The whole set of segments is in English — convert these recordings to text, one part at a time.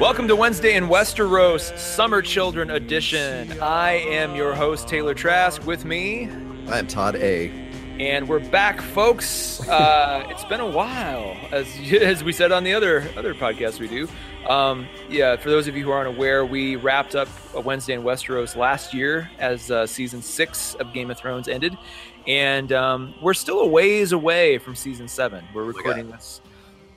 Welcome to Wednesday in Westeros Summer Children Edition. I am your host, Taylor Trask. With me, I'm Todd A. and we're back, folks. Uh, it's been a while, as as we said on the other other podcast we do. Um, yeah, for those of you who aren't aware, we wrapped up a Wednesday in Westeros last year as uh, season six of Game of Thrones ended, and um, we're still a ways away from season seven. We're recording this,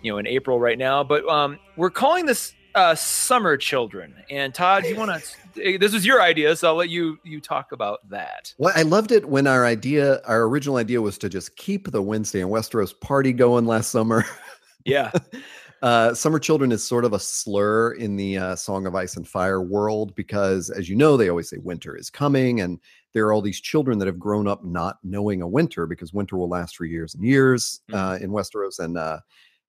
you know, in April right now, but um, we're calling this uh, Summer Children. And Todd, you want to? This was your idea, so I'll let you you talk about that. Well, I loved it when our idea, our original idea was to just keep the Wednesday in Westeros party going last summer. Yeah, Uh, Summer Children is sort of a slur in the uh, Song of Ice and Fire world because, as you know, they always say winter is coming, and there are all these children that have grown up not knowing a winter because winter will last for years and years uh, in Westeros, and uh,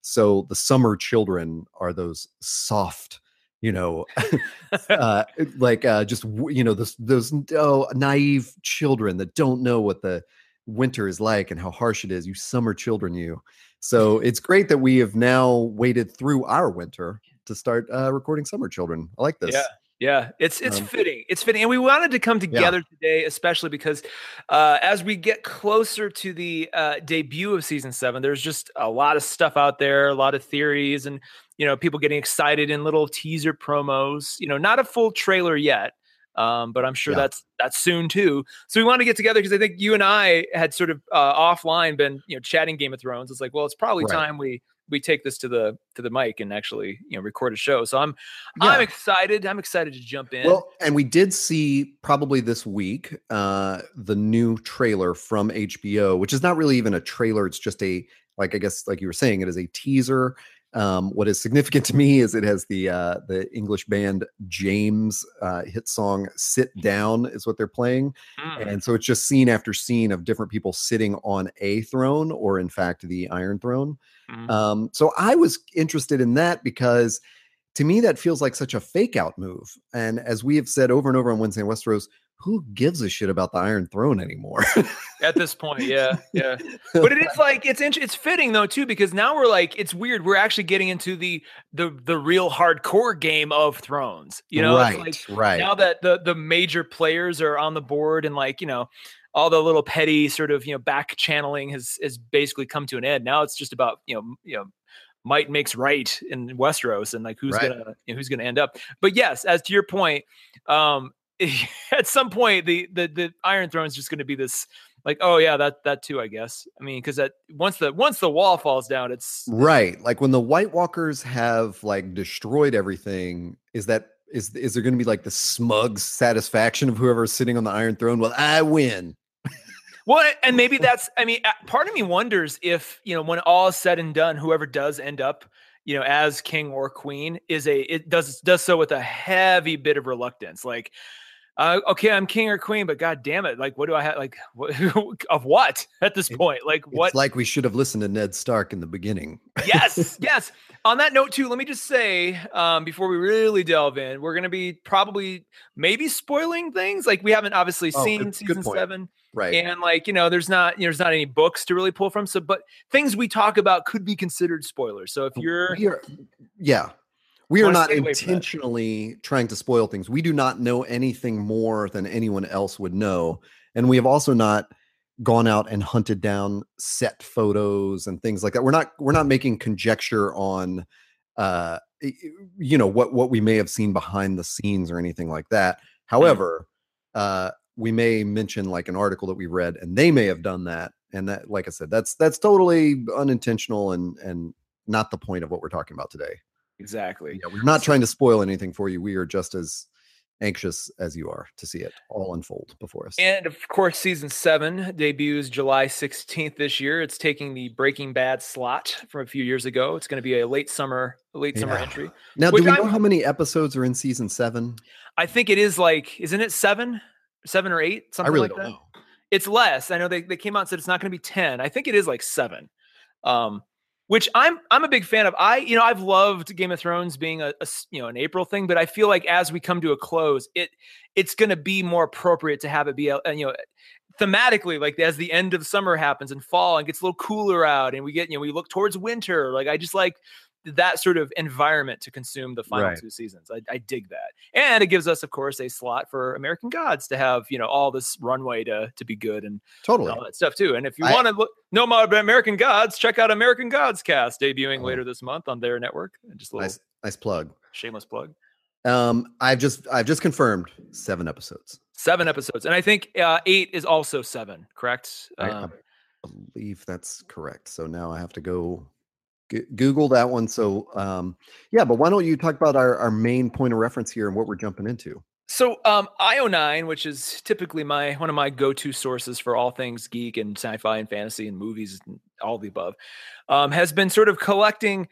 so the Summer Children are those soft, you know, uh, like uh, just you know those those oh, naive children that don't know what the winter is like and how harsh it is. You summer children, you. So it's great that we have now waited through our winter to start uh, recording Summer Children. I like this. Yeah. Yeah, it's it's Um, fitting. It's fitting, and we wanted to come together today, especially because uh, as we get closer to the uh, debut of season seven, there's just a lot of stuff out there, a lot of theories, and you know, people getting excited in little teaser promos. You know, not a full trailer yet, um, but I'm sure Yeah. that's that's soon too. So we want to get together because I think you and I had sort of uh, offline been you know chatting Game of Thrones. It's like, well, it's probably Right. time we we take this to the to the mic and actually you know record a show. So I'm I'm excited. I'm excited to jump in. Well, and we did see probably this week uh, the new trailer from HBO, which is not really even a trailer. It's just a like I guess like you were saying, it is a teaser. Um, what is significant to me is it has the uh, the English band James uh, hit song "Sit Down" is what they're playing, Mm. and so it's just scene after scene of different people sitting on a throne or in fact the Iron Throne. Mhm. Um, so I was interested in that because to me that feels like such a fake out move. And as we have said over and over on Wednesday in Westeros, who gives a shit about the Iron Throne anymore? At this point, yeah, yeah. But it is like it's int- it's fitting though too because now we're like it's weird. We're actually getting into the the the real hardcore game of Thrones. You know, right, like right. now that the the major players are on the board and like you know all the little petty sort of you know back channeling has has basically come to an end. Now it's just about you know you know might makes right in Westeros and like who's Right. gonna you know, who's gonna end up. But yes, as to your point, um, at some point the the the Iron Throne is just gonna be this like oh yeah that that too I guess. I mean because that once the once the wall falls down it's right. Like when the White Walkers have like destroyed everything, is that is is there going to be like the smug satisfaction of whoever's sitting on the Iron Throne? Well, I win. Well, and maybe that's, I mean, part of me wonders if, you know, when all is said and done, whoever does end up, you know, as king or queen is a, it does, does so with a heavy bit of reluctance. Like, uh, okay, I'm king or queen, but God damn it. Like, what do I have? Like, what, of what at this point? Like, It's what? like we should have listened to Ned Stark in the beginning. yes, yes. On that note, too, let me just say um, before we really delve in, we're going to be probably maybe spoiling things. Like, we haven't obviously Oh, seen good- good season point. seven Right. and like you know there's not there's not any books to really pull from so but things we talk about could be considered spoilers so if you're are, yeah we are not stay away from that. intentionally trying to spoil things. We do not know anything more than anyone else would know and we have also not gone out and hunted down set photos and things like that. We're not we're not making conjecture on uh you know what what we may have seen behind the scenes or anything like that. However uh we may mention like an article that we read and they may have done that and that like i said that's that's totally unintentional and and not the point of what we're talking about today exactly. Yeah we're not trying to spoil anything for you we are just as anxious as you are to see it all unfold before us. And of course season seven debuts july 16th this year. It's taking the breaking bad slot from a few years ago. It's going to be a late summer late summer Yeah. entry now do we know I'm- how many episodes are in season seven? I think it is like isn't it seven? Seven or eight? Something i really like don't that? know. It's less. I know they, they came out and said it's not going to be 10. I think it is like seven. Um, which I'm I'm a big fan of. I you know I've loved Game of Thrones being a, a you know an April thing, but I feel like as we come to a close, it it's going to be more appropriate to have it be a, you know thematically, like as the end of summer happens and fall and gets a little cooler out, and we get you know we look towards winter. Like I just like that sort of environment to consume the final Right. two seasons. I, I dig that, and it gives us, of course, a slot for American Gods to have you know all this runway to to be good and Totally. all that stuff too. And if you want to look, know more about American Gods, check out American Gods Cast debuting Oh. later this month on their network. And just a little Nice, nice plug. shameless plug. Um, I've just I've just confirmed seven episodes. Seven episodes, and I think uh, eight is also seven. Correct? I, Um, I believe that's correct. So now I have to go Google that one. So um, yeah, but why don't you talk about our, our main point of reference here and what we're jumping into? So um IO9, which is typically my one of my go-to sources for all things geek and sci-fi and fantasy and movies and all the above, um, has been sort of collecting.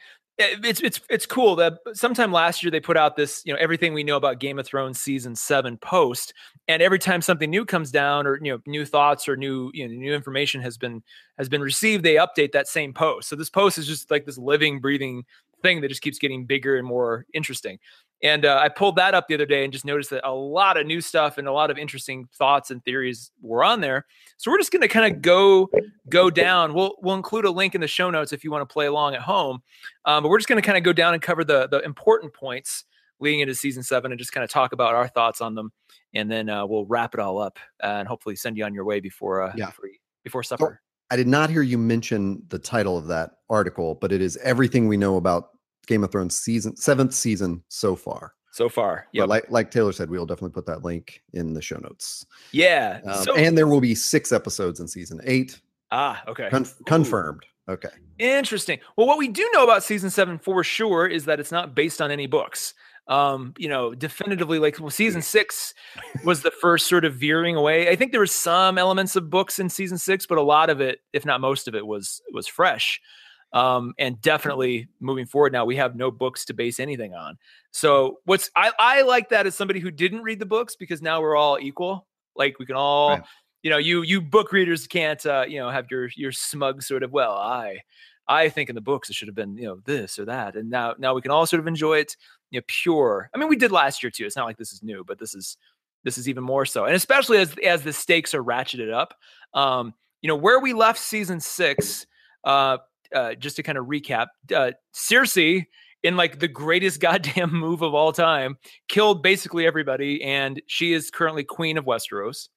It's it's it's cool that sometime last year they put out this you know everything we know about Game of Thrones season seven post, and every time something new comes down or you know new thoughts or new you know new information has been has been received, they update that same post. So this post is just like this living, breathing thing that just keeps getting bigger and more interesting. And uh, I pulled that up the other day and just noticed that a lot of new stuff and a lot of interesting thoughts and theories were on there. So we're just going to kind of go go down. We'll we'll include a link in the show notes if you want to play along at home. Um, but we're just going to kind of go down and cover the the important points leading into season seven and just kind of talk about our thoughts on them. And then uh, we'll wrap it all up and hopefully send you on your way before uh, Yeah. before, before supper. I did not hear you mention the title of that article, but it is everything we know about Game of Thrones season seventh season so far. So far, Yeah, like like Taylor said, we'll definitely put that link in the show notes. yeah. Um, so, and there will be six episodes in season eight, ah, okay. confirmed. Okay. Interesting. Well, what we do know about season seven for sure is that it's not based on any books. Um, you know, definitively, like well, season six was the first sort of veering away. I think there were some elements of books in season six, but a lot of it, if not most of it, was was fresh. Um, and definitely moving forward now, we have no books to base anything on. So what's I, I like that as somebody who didn't read the books because now we're all equal. Like we can all Right. you know, you you book readers can't uh, you know have your your smug sort of well, I I think in the books it should have been you know this or that, and now now we can all sort of enjoy it you know pure. I mean, we did last year too. It's not like this is new, but this is this is even more so, and especially as as the stakes are ratcheted up. Um, you know where we left season six. Uh, uh, just to kind of recap, uh, Cersei in like the greatest goddamn move of all time killed basically everybody, and she is currently queen of Westeros.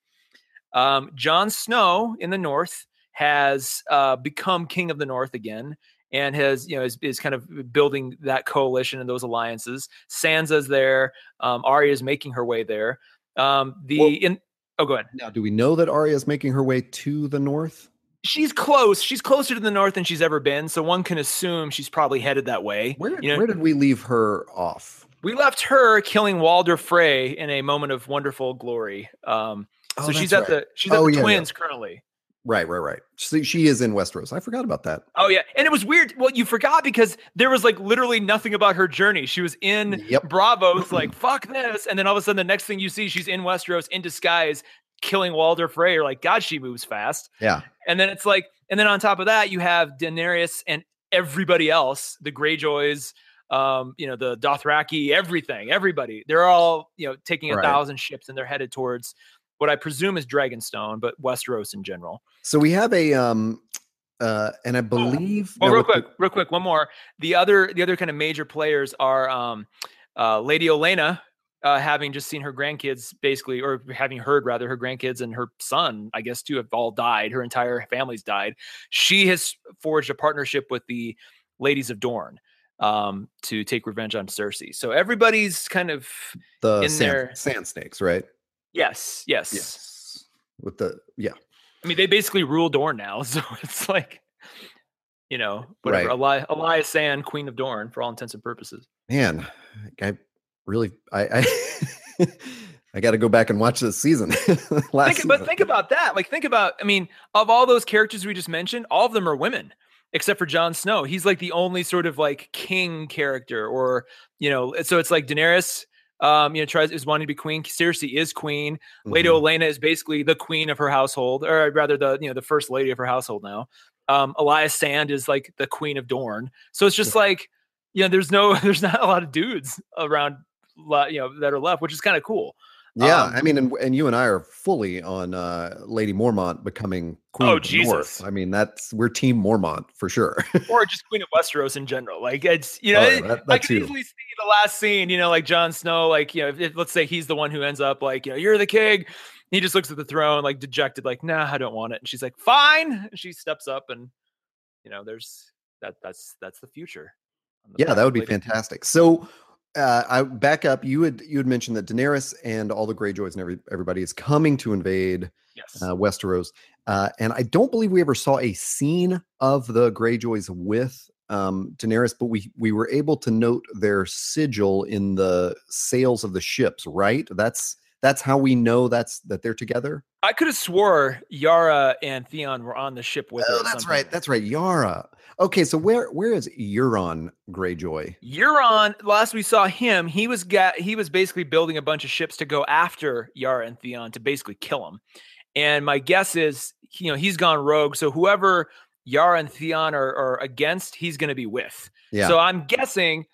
Um, Jon Snow in the north has uh, become king of the north again and has you know is, is kind of building that coalition and those alliances. Sansa's there. Um, Arya is making her way there. Um, the Well- in oh go ahead. Now, do we know that Arya is making her way to the north? She's close. She's closer to the north than she's ever been, so one can assume she's probably headed that way. Where, You know- where did we leave her off? We left her killing Walder Frey in a moment of wonderful glory. Um, so Oh, she's at right. the she's at Oh, the yeah, yeah. twins currently. Right, right, right. She, she is in Westeros. I forgot about that. Oh yeah, and it was weird. Well, you forgot because there was like literally nothing about her journey. She was in Yep. Braavos, like fuck this, and then all of a sudden the next thing you see, she's in Westeros in disguise, killing Walder Frey. You're like, God, she moves fast. Yeah. And then it's like, and then on top of that, you have Daenerys and everybody else, the Greyjoys, um, you know, the Dothraki, everything, everybody. They're all you know taking a Right. thousand ships and they're headed towards what I presume is Dragonstone, but Westeros in general. So we have a um uh and I believe Well, now real with the- quick, real quick, one more. The other, the other kind of major players are um, uh, Lady Olenna, uh, having just seen her grandkids, basically, or having heard rather her grandkids and her son, I guess, too, have all died. Her entire family's died. She has forged a partnership with the Ladies of Dorne um, to take revenge on Cersei. So everybody's kind of the in sand, there- sand snakes, right? yes, yes. Yes. With the yeah. I mean, they basically rule Dorne now, so it's like. You know, whatever. Eli- Ellaria Sand, Queen of Dorne, for all intents and purposes. Man, I really I I I got to go back and watch this season. Last think, but season. think about that. Like, think about. I mean, of all those characters we just mentioned, all of them are women, except for Jon Snow. He's like the only sort of like king character, or you know. So it's like Daenerys. Um, you know, tries is wanting to be queen. Cersei is queen. Lady Mhm. Olenna is basically the queen of her household, or rather, the you know the first lady of her household now. Um, Ellaria Sand is like the queen of Dorne. So it's just like, you know, there's no, there's not a lot of dudes around, you know, that are left, which is kind of cool. Yeah, Um, I mean, and, and you and I are fully on uh, Lady Mormont becoming Queen Oh, of Jesus. North. I mean, that's we're Team Mormont for sure. or just Queen of Westeros in general. Like it's you know, Oh, it- that- I could too. easily see the last scene. You know, like Jon Snow. Like you know, if, let's say he's the one who ends up like you know, you're the king. He just looks at the throne like dejected, like nah, I don't want it. And she's like, fine. And she steps up, and you know, there's that. That's that's the future. yeah, that would be fantastic. So, uh, I back up. You had you had mentioned that Daenerys and all the Greyjoys and every, everybody is coming to invade Yes. uh, Westeros, uh, and I don't believe we ever saw a scene of the Greyjoys with um, Daenerys, but we we were able to note their sigil in the sails of the ships. Right? That's that's how we know that's that they're together. I could have swore Yara and Theon were on the ship with her. Oh, at that's right. That's right. Yara. Okay, so where where is Euron Greyjoy? Euron, last we saw him, he was got he was basically building a bunch of ships to go after Yara and Theon to basically kill him. And my guess is, you know, he's gone rogue. So whoever Yara and Theon are, are against, he's going to be with. Yeah. So I'm guessing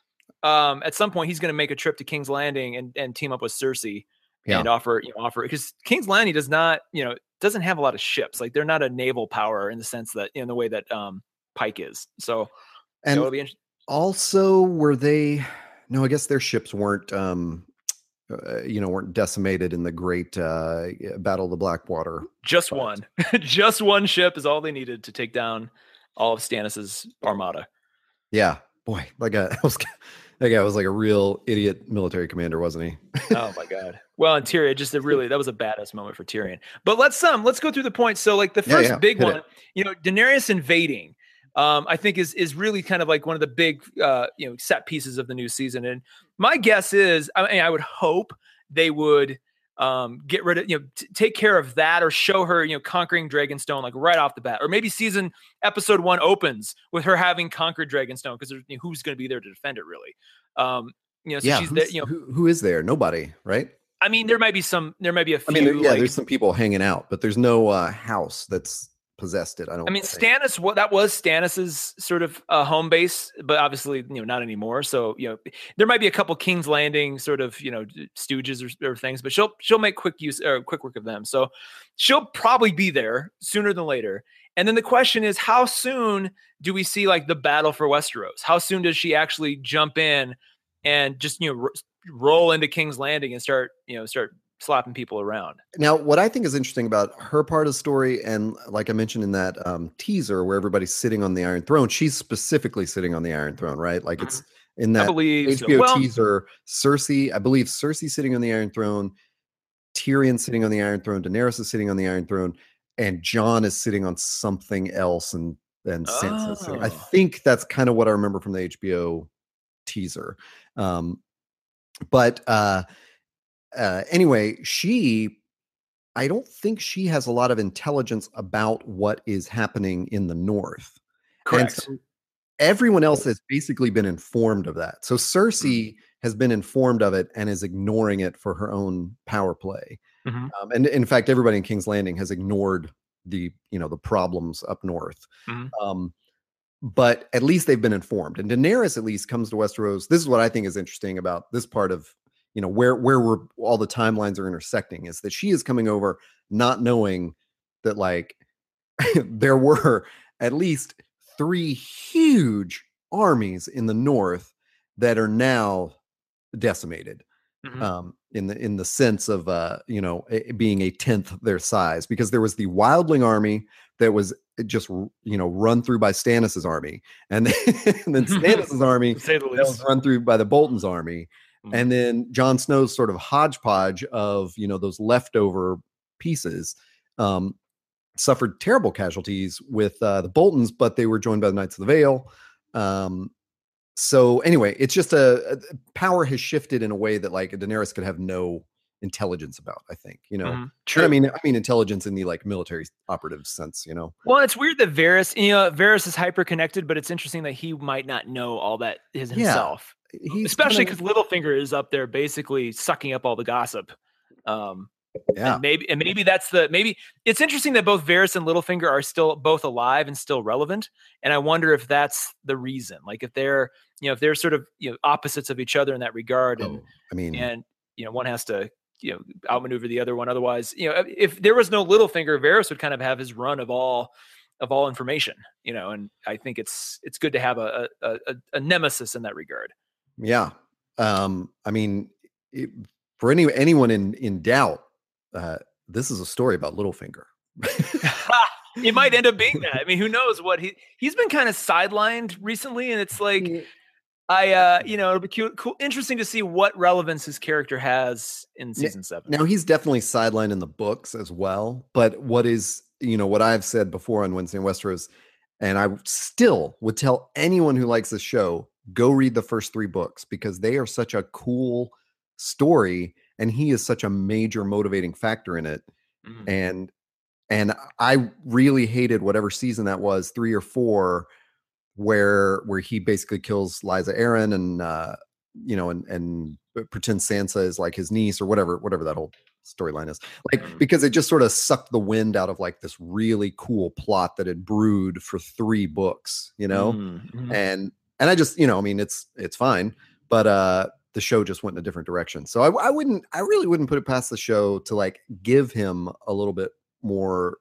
um, at some point he's going to make a trip to King's Landing and, and team up with Cersei and offer, you know, offer because King's Landing does not, you know, doesn't have a lot of ships. Like they're not a naval power in the sense that in the way that um, Pike is. So and it'll be interesting. also were they no i guess their ships weren't um uh, you know weren't decimated in the great uh battle of the blackwater Just But- one. Just one ship is all they needed to take down all of Stannis's armada. yeah boy that guy was that guy was like a real idiot military commander wasn't he Oh my god. Well, and Tyrion just a really that was a badass moment for Tyrion. But let's um let's go through the points. So like the first yeah, big hit it. one, you know, Daenerys invading. Um, I think is is really kind of like one of the big uh you know set pieces of the new season. And my guess is I mean I would hope they would um get rid of you know t- take care of that or show her you know conquering Dragonstone like right off the bat or maybe season episode one opens with her having conquered Dragonstone because you know, who's going to be there to defend it really um you know so yeah she's there you know who, who is there nobody right I mean, there might be some. There might be a few. mean yeah like, there's some people hanging out but there's no uh house that's possessed it i don't I mean, think. Stannis. What that was Stannis's sort of uh, home base, but obviously, you know, not anymore. So, you know, there might be a couple King's Landing sort of, you know, stooges or, or things, but she'll she'll make quick use or quick work of them. So, she'll probably be there sooner than later. And then the question is, how soon do we see like the battle for Westeros? How soon does she actually jump in and just you know r- roll into King's Landing and start you know start slapping people around? Now, what I think is interesting about her part of the story, and like I mentioned in that um, teaser where everybody's sitting on the Iron Throne, she's specifically sitting on the Iron Throne, right? Like it's in that believe so. HBO Well, teaser. Cersei, I believe Cersei sitting on the Iron Throne, Tyrion sitting on the Iron Throne, Daenerys is sitting on the Iron Throne, and Jon is sitting on something else, and and Sansa. is I Oh. think that's kind of what I remember from the HBO teaser. Um, but uh, uh, anyway, she, I don't think she has a lot of intelligence about what is happening in the North. And correct. so everyone else has basically been informed of that. So Cersei has been informed of it and is ignoring it for her own power play. Mhm. Um, and in fact, everybody in King's Landing has ignored the you know the problems up north. Mhm. Um, but at least they've been informed. And Daenerys at least comes to Westeros. This is what I think is interesting about this part of you know where where we're all the timelines are intersecting is that she is coming over not knowing that like there were at least three huge armies in the north that are now decimated Mhm. um in the in the sense of uh you know it being a tenth their size because there was the wildling army that was just you know run through by Stannis's army and then, and then Stannis's army the that was run through by the Bolton's army Mhm. and then Jon Snow's sort of hodgepodge of you know those leftover pieces um suffered terrible casualties with uh, the Boltons but they were joined by the Knights of the Vale um so anyway it's just a, a- power has shifted in a way that like Daenerys could have no intelligence about I think you know Mhm. True. I mean I mean intelligence in the like military operative sense you know well, it's weird that Varys, you know, Varys is hyper connected, but it's interesting that he might not know all that is Yeah, himself. He's Especially kinda- because Littlefinger is up there basically sucking up all the gossip. Um, yeah and maybe and maybe that's the maybe it's interesting that both Varys and Littlefinger are still both alive and still relevant. And I wonder if that's the reason. Like if they're you know if they're sort of you know opposites of each other in that regard, and Oh, I mean and you know one has to you know outmaneuver the other one. Otherwise, you know, if there was no Littlefinger, Varys would kind of have his run of all of all information. You know, and I think it's it's good to have a a, a, a nemesis in that regard. Yeah, um, I mean, it, for any anyone in in doubt, uh, this is a story about Littlefinger. it might end up being that. I mean, who knows what he he's been kind of sidelined recently, and it's like I, uh, you know, it'll be cool, cool, interesting to see what relevance his character has in season seven. Now he's definitely sidelined in the books as well, but what is, you know, what I've said before on Wednesday in Westeros, and I still would tell anyone who likes this show, go read the first three books because they are such a cool story, and he is such a major motivating factor in it. Mm-hmm. And and I really hated whatever season that was, three or four where where he basically kills lysa arryn and uh, you know and and pretends Sansa is like his niece or whatever whatever that whole storyline is like mm-hmm. because it just sort of sucked the wind out of like this really cool plot that had brewed for three books you know mm-hmm. and and I just you know I mean it's it's fine but uh the show just went in a different direction so I, I wouldn't I really wouldn't put it past the show to like give him a little bit more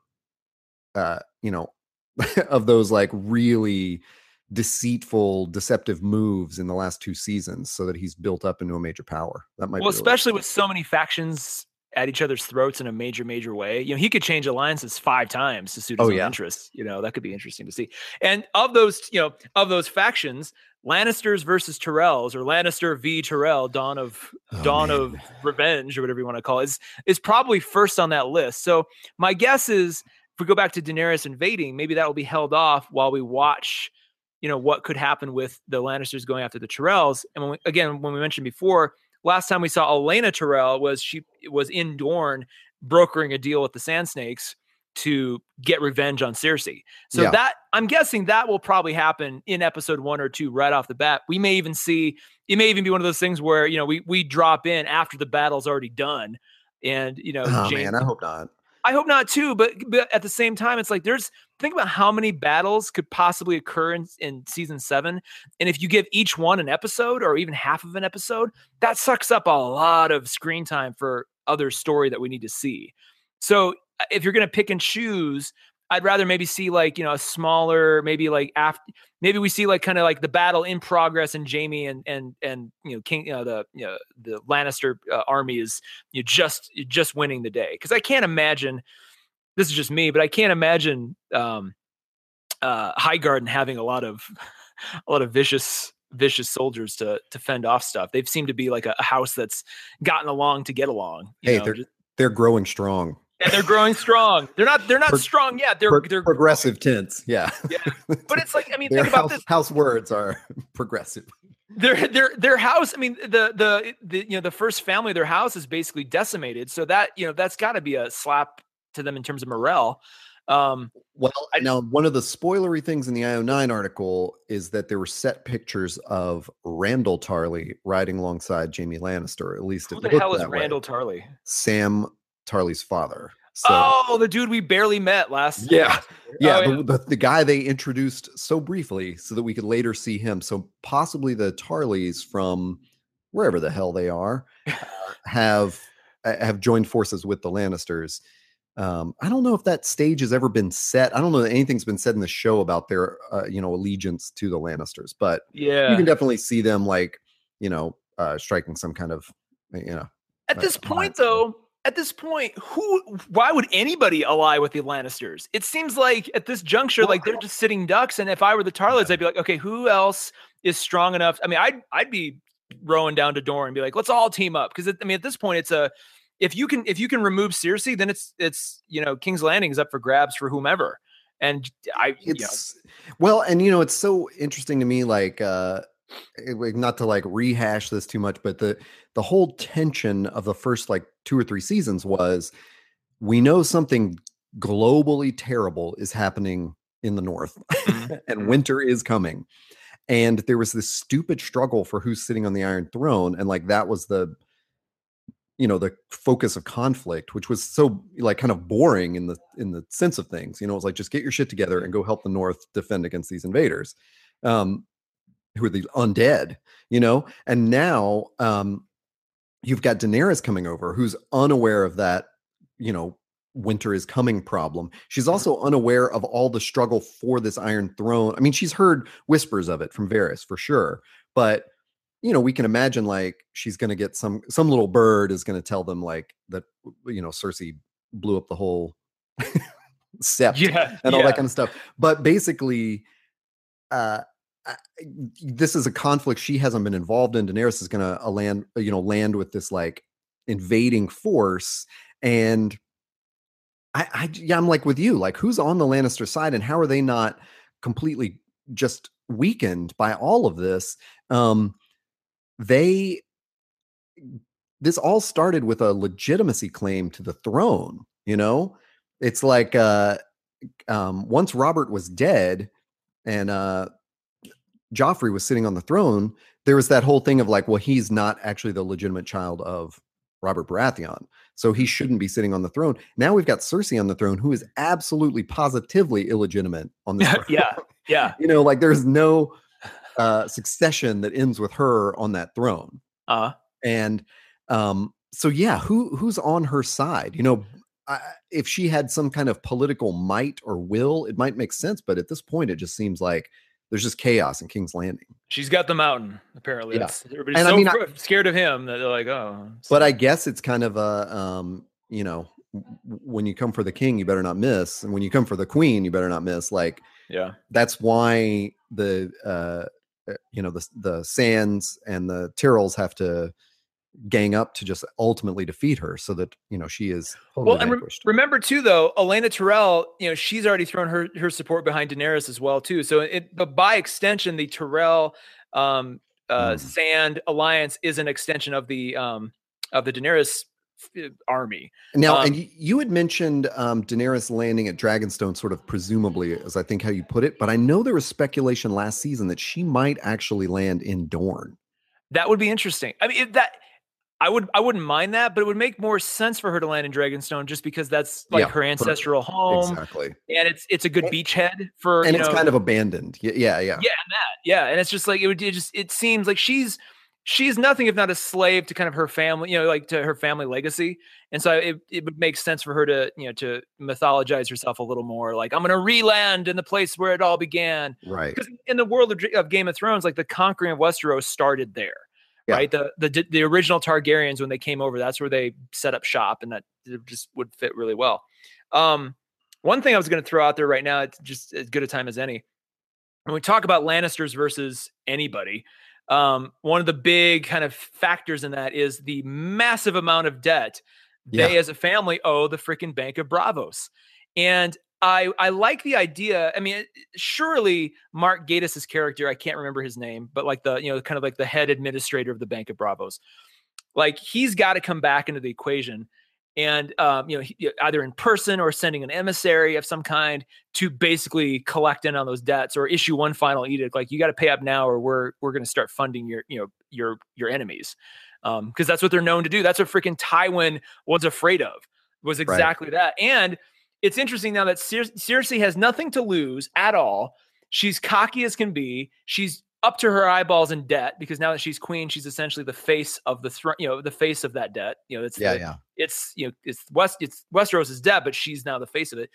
uh you know of those like really deceitful, deceptive moves in the last two seasons so that he's built up into a major power. That might well, especially with so many factions at each other's throats in a major, major way. You know, he could change alliances five times to suit his oh, own yeah. interests. You know, that could be interesting to see. And of those, you know, of those factions, Lannisters versus Tyrells or Lannister v Tyrell, Dawn of oh, Dawn man. of Revenge or whatever you want to call it, is is probably first on that list. So my guess is if we go back to Daenerys invading, maybe that will be held off while we watch you know what could happen with the Lannisters going after the Tyrells. And when we, again, when we mentioned before, last time we saw Elena Tyrell was she was in Dorne brokering a deal with the Sand Snakes to get revenge on Cersei. So yeah. that I'm guessing that will probably happen in episode one or two right off the bat. We may even see it may even be one of those things where you know we we drop in after the battle's already done, and you know, oh James, man, I hope not. I hope not too, but but at the same time, it's like there's think about how many battles could possibly occur in, in season seven, and if you give each one an episode or even half of an episode, that sucks up a lot of screen time for other story that we need to see. So uh, if you're going to pick and choose, I'd rather maybe see like you know a smaller, maybe like after, maybe we see like kind of like the battle in progress, and Jaime and and and you know King, you know, the you know the Lannister uh, army is you know, just just winning the day because I can't imagine. This is just me, but I can't imagine um, uh, Highgarden having a lot of a lot of vicious vicious soldiers to to fend off stuff. They've seemed to be like a, a house that's gotten along to get along. hey, know, they're just, they're growing strong and they're growing strong. They're not they're not Pro- strong yet. They're they're progressive tense. Yeah. yeah. But it's like I mean, think about house, this. House words are progressive. Their their their house. I mean, the, the the you know the first family, their house is basically decimated. So that you know that's got to be a slap to them in terms of morale. Um, well, I, now one of the spoilery things in the IO9 article is that there were set pictures of Randyll Tarly riding alongside Jaime Lannister. At least who the hell is Randyll Tarly? Sam Tarly's father. So, oh, the dude we barely met last. Uh, yeah, yeah, oh, the, The, the, guy they introduced so briefly so that we could later see him. So possibly the Tarlys from wherever the hell they are uh, have uh, have joined forces with the Lannisters. Um, I don't know if that stage has ever been set. I don't know that anything's been said in the show about their uh, you know allegiance to the Lannisters, but yeah, you can definitely see them like you know uh, striking some kind of you know. At this point, though at this point, who why would anybody ally with the Lannisters? It seems like at this juncture, well, like they're just sitting ducks. And if I were the Tarlys, I'd be like, okay, who else is strong enough? I mean, I'd I'd be rowing down to Dorne and be like, let's all team up. Because I mean, at this point, it's a if you can if you can remove Cersei, then it's it's you know King's Landing is up for grabs for whomever. And I it's you know, well, and you know, it's so interesting to me, like uh not to like rehash this too much, but the the whole tension of the first like two or three seasons was we know something globally terrible is happening in the north mm-hmm. and mm-hmm. winter is coming. And there was this stupid struggle for who's sitting on the Iron Throne. And like that was the you know the focus of conflict which was so like kind of boring in the in the sense of things you know it was like just get your shit together and go help the north defend against these invaders um who are the undead, you know? And now, um, you've got Daenerys coming over, who's unaware of that, you know, winter is coming problem. She's also unaware of all the struggle for this Iron Throne. I mean, she's heard whispers of it from Varys for sure, but you know, we can imagine like she's going to get some some little bird is going to tell them like that you know Cersei blew up the whole sept Yeah, and all yeah. that kind of stuff. But basically, uh, I- this is a conflict she hasn't been involved in. Daenerys is going to land, you know, land with this like invading force, and I, I, yeah, I'm like with you, like who's on the Lannister side, and how are they not completely just weakened by all of this? Um, they this all started with a legitimacy claim to the throne you know? It's like uh um once robert was dead and uh joffrey was sitting on the throne there was that whole thing of like well he's not actually the legitimate child of robert baratheon so he shouldn't be sitting on the throne. Now we've got cersei on the throne who is absolutely positively illegitimate on the throne. yeah, yeah. you know like there's no uh succession that ends with her on that throne Uh, and um so yeah who who's on her side you know I, if she had some kind of political might or will it might make sense but at this point it just seems like there's just chaos in king's landing she's got the mountain. Apparently, Yeah. That's- everybody's And I so mean, I- scared of him that they're like, oh. but i guess it's kind of a um you know when you come for the king you better not miss and when you come for the queen you better not miss like yeah, that's why the uh, you know the the sands and the tyrells have to gang up to just ultimately defeat her so that you know she is totally well, and re- remember too, though, Elena Tyrell, you know, she's already thrown her her support behind Daenerys as well too. So it, but by extension, the Tyrell um, uh, Mm. Sand alliance is an extension of the um, of the Daenerys uh, army. Now, Um, and you had mentioned um, Daenerys landing at Dragonstone, sort of presumably, as I think how you put it. But I know there was speculation last season that she might actually land in Dorne. That would be interesting. I mean, that I would I wouldn't mind that, but it would make more sense for her to land in Dragonstone just because that's like Yeah, her ancestral home, exactly, and it's it's a good And- beachhead for and it's know, kind of abandoned. Yeah, yeah, yeah, and that yeah, and it's just like it would it just it seems like she's she's nothing if not a slave to kind of her family, you know, like to her family legacy, and so it it would make sense for her to you know to mythologize herself a little more, like I'm going to re-land in the place where it all began, right. because in the world of, of Game of Thrones, like the conquering of Westeros started there, Yeah. right? The, the the original Targaryens when they came over, that's where they set up shop, and that just would fit really well. Um, one thing I was going to throw out there right now, it's just as good a time as any. When we talk about Lannisters versus anybody, um, one of the big kind of factors in that is the massive amount of debt they Yeah. as a family owe the freaking Bank of Braavos. And I I like the idea. I mean, surely Mark Gatiss's character, I can't remember his name, but like the, you know, kind of like the head administrator of the Bank of Braavos. Like he's got to come back into the equation and um, you know, he, either in person or sending an emissary of some kind to basically collect in on those debts or issue one final edict like you got to pay up now or we're we're going to start funding your, you know, your your enemies. Um because that's what they're known to do. That's what freaking Tywin was afraid of. Was exactly that. And it's interesting now that Cer- Cersei has nothing to lose at all. She's cocky as can be. She's up to her eyeballs in debt because now that she's queen, she's essentially the face of the throne. You know, the face of that debt. You know, it's Yeah, the- yeah. it's you know it's West it's Westeros' debt, but she's now the face of it.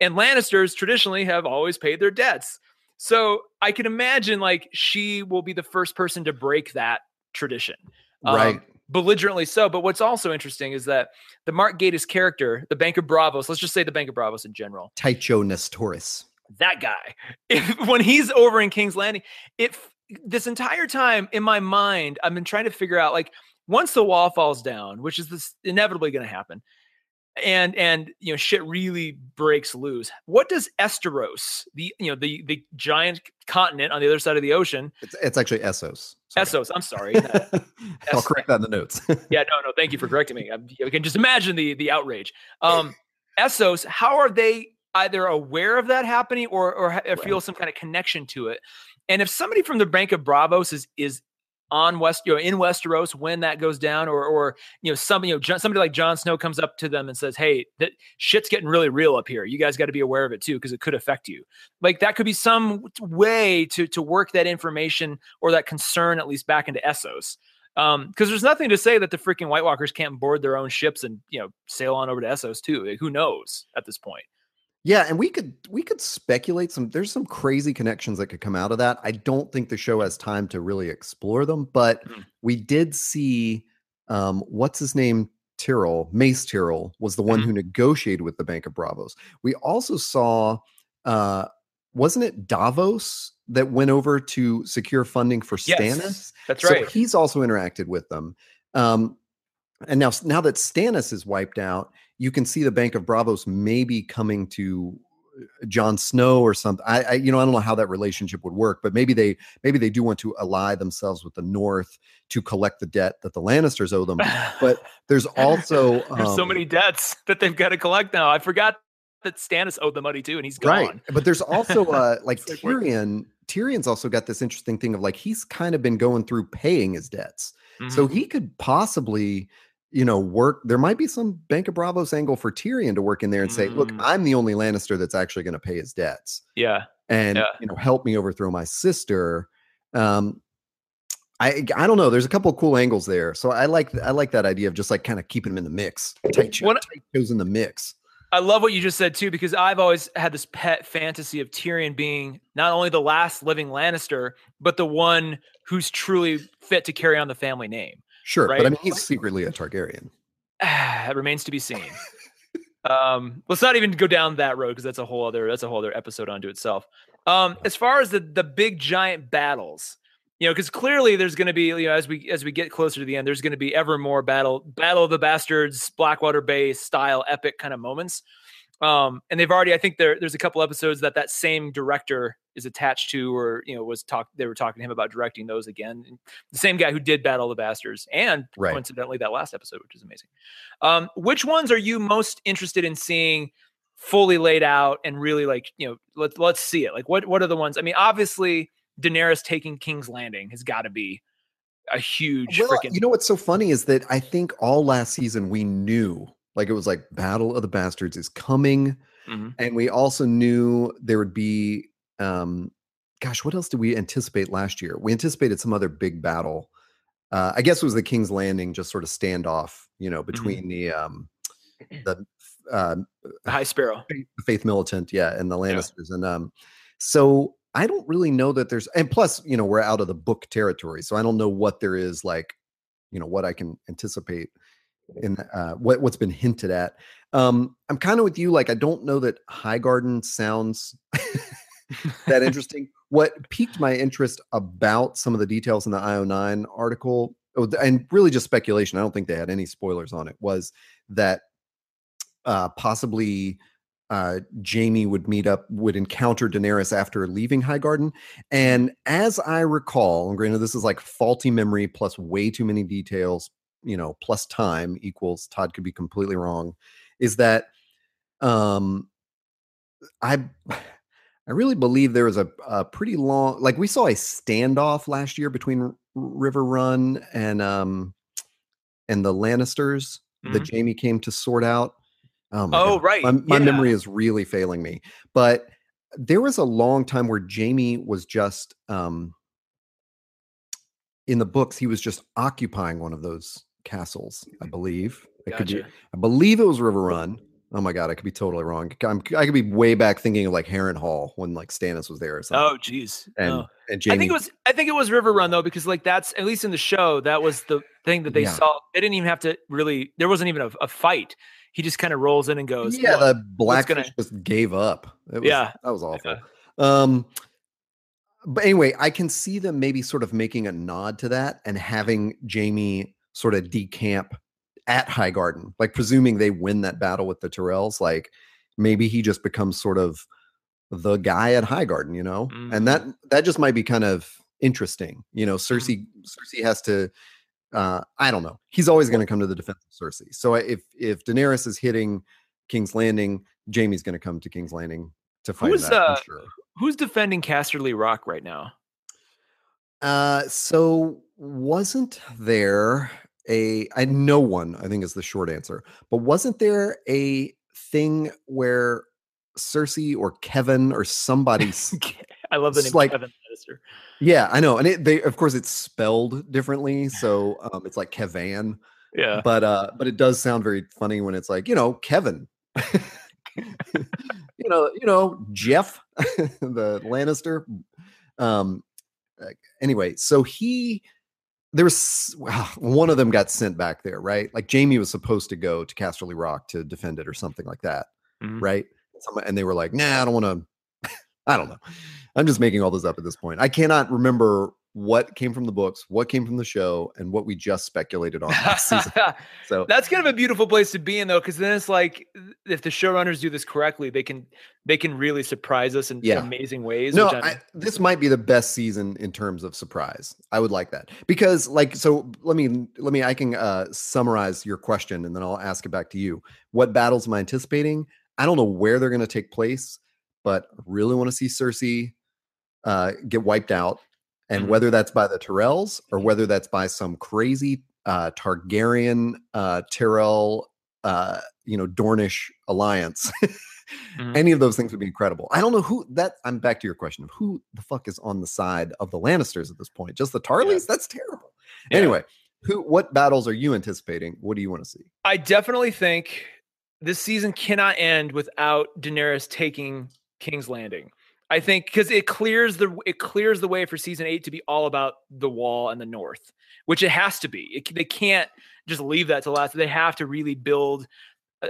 And Lannisters traditionally have always paid their debts. So I can imagine like she will be the first person to break that tradition. Um, Right. belligerently so. But what's also interesting is that the Mark Gatiss character, the Bank of Braavos, let's just say the Bank of Braavos in general, Tycho Nestoris. That guy, if, when he's over in King's Landing, it this entire time in my mind, I've been trying to figure out like once the wall falls down, which is this inevitably going to happen, and and you know shit really breaks loose. What does Esteros, the you know the the giant continent on the other side of the ocean, It's, it's actually Essos. Sorry. Essos? I'm sorry. uh, I'll correct that in the notes. yeah, no, no, thank you for correcting me. I, I can just imagine the the outrage. Um, Essos, how are they either aware of that happening or or, or feel some kind of connection to it? And if somebody from the Bank of Braavos is is on West, you know, in Westeros when that goes down, or or you know, some you know, Jon- somebody like Jon Snow comes up to them and says, "Hey, that shit's getting really real up here. You guys got to be aware of it too, because it could affect you." Like that could be some way to to work that information or that concern at least back into Essos Um, because there's nothing to say that the freaking White Walkers can't board their own ships and you know sail on over to Essos too. Like, who knows at this point? Yeah, and we could we could speculate some there's some crazy connections that could come out of that. I don't think the show has time to really explore them, but Mhm. we did see um what's his name Tyrell, Mace Tyrell was the one Mhm. who negotiated with the Bank of Braavos. We also saw uh wasn't it Davos that went over to secure funding for Stannis? Yes, that's So right. he's also interacted with them. Um, and now, now that Stannis is wiped out, you can see the Bank of Braavos maybe coming to uh, Jon Snow or something. I, I, you know, I don't know how that relationship would work, but maybe they, maybe they do want to ally themselves with the North to collect the debt that the Lannisters owe them. But there's also there's so um, many debts that they've got to collect now. I forgot that Stannis owed the money too, and he's gone. Right. But there's also uh like It's like, what- Tyrion. Tyrion's also got this interesting thing of like he's kind of been going through paying his debts. So Mhm. he could possibly, you know, work. There might be some Bank of Braavos angle for Tyrion to work in there and say, look, Mm. I'm the only Lannister that's actually going to pay his debts yeah, and Yeah. you know help me overthrow my sister. Um I I don't know. There's a couple of cool angles there. So I like I like that idea of just like kind of keeping him in the mix. Tight toes in the mix. I love what you just said too, because I've always had this pet fantasy of Tyrion being not only the last living Lannister, but the one who's truly fit to carry on the family name. Sure, but I mean he's secretly a Targaryen. that remains to be seen. um, let's not even go down that road because that's a whole other that's a whole other episode unto itself. Um, as far as the the big giant battles, you know, because clearly there's going to be you know as we as we get closer to the end, there's going to be ever more battle battle of the bastards, Blackwater Bay style epic kind of moments. Um, and they've already, I think there there's a couple episodes that that same director is attached to, or you know, was talk. They were talking to him about directing those again. And the same guy who did Battle of the Bastards, and Right. coincidentally that last episode, which is amazing. Um, which ones are you most interested in seeing fully laid out and really like you know let's let's see it. Like what what are the ones? I mean, obviously Daenerys taking King's Landing has got to be a huge Well, freaking. you know what's so funny is that I think all last season we knew, like it was like Battle of the Bastards is coming, Mhm. and we also knew there would be, um, gosh, what else did we anticipate last year? We anticipated some other big battle. Uh, I guess it was the King's Landing, just sort of standoff, you know, between the um, the uh, High Sparrow. Faith- Faith Militant, yeah, and the Lannisters, and um, so I don't really know that there's, and plus, you know, we're out of the book territory, so I don't know what there is like, you know, what I can anticipate in uh, what what's been hinted at. Um, I'm kind of with you, like I don't know that Highgarden sounds that interesting. What piqued my interest about some of the details in the IO9 article, oh, and really just speculation, I don't think they had any spoilers on it, was that uh, possibly uh, Jaime would meet up, would encounter Daenerys after leaving Highgarden. And as I recall, and granted, this is like faulty memory plus way too many details, you know, plus time equals Todd could be completely wrong, is that um I I really believe there was a, a pretty long like we saw a standoff last year between Riverrun and um and the Lannisters that Mhm. Jaime came to sort out. Oh, my Oh, God. right, My, my yeah. memory is really failing me. But there was a long time where Jaime was just um in the books, he was just occupying one of those castles, I believe. It could be, I believe it was Riverrun. Oh my god, I could be totally wrong. I'm, I could be way back thinking of like Harrenhal when like Stannis was there or something. Oh, jeez. and no. and Jaime. I think it was. I think it was Riverrun though, because like that's at least in the show that was the thing that they Yeah. saw. They didn't even have to really. There wasn't even a, a fight. He just kind of rolls in and goes. yeah, the Blackfish gonna- just gave up. It was, Yeah. that was awful. Yeah. Um, but anyway, I can see them maybe sort of making a nod to that and having Jaime sort of decamp at Highgarden, like presuming they win that battle with the Tyrells. Like maybe he just becomes sort of the guy at Highgarden, you know, and that that just might be kind of interesting. You know, Cersei Cersei has to. Uh, I don't know. He's always going to come to the defense of Cersei. So if if Daenerys is hitting King's Landing, Jaime's going to come to King's Landing to fight Who's, that. Uh, sure. Who's defending Casterly Rock right now? Uh, so wasn't there a I no one, I think is the short answer, but wasn't there a thing where Cersei or Kevin or somebody I love the name like- Kevin. Lannister. Yeah, I know, and it, they of course it's spelled differently, so um, it's like Kevan, Yeah. but uh, but it does sound very funny when it's like you know Kevin, you know, you know Jeff, the Lannister. Um, uh, anyway, so he there was one of them got sent back there, right? Like Jaime was supposed to go to Casterly Rock to defend it or something like that, Mhm. right? And they were like, "Nah, I don't want to." I don't know. I'm just making all this up at this point. I cannot remember what came from the books, what came from the show, and what we just speculated on. So That's kind of a beautiful place to be in, though, because then it's like if the showrunners do this correctly, they can they can really surprise us in Yeah. amazing ways. no, I, this might be the best season in terms of surprise. I would like that because, like, so let me let me I can uh, summarize your question and then I'll ask it back to you. What battles am I anticipating? I don't know where they're going to take place, but I really want to see Cersei uh, get wiped out, and Mhm. whether that's by the Tyrells or whether that's by some crazy uh, Targaryen uh, Tyrell, uh, you know, Dornish alliance. Mhm. Any of those things would be incredible. I don't know who that. I'm back to your question of who the fuck is on the side of the Lannisters at this point. Just the Tarlys? That's terrible. Yeah. Anyway, who? What battles are you anticipating? What do you want to see? I definitely think this season cannot end without Daenerys taking King's Landing. I think because it clears the it clears the way for season eight to be all about the wall and the north, which it has to be. It, they can't just leave that to last. They have to really build.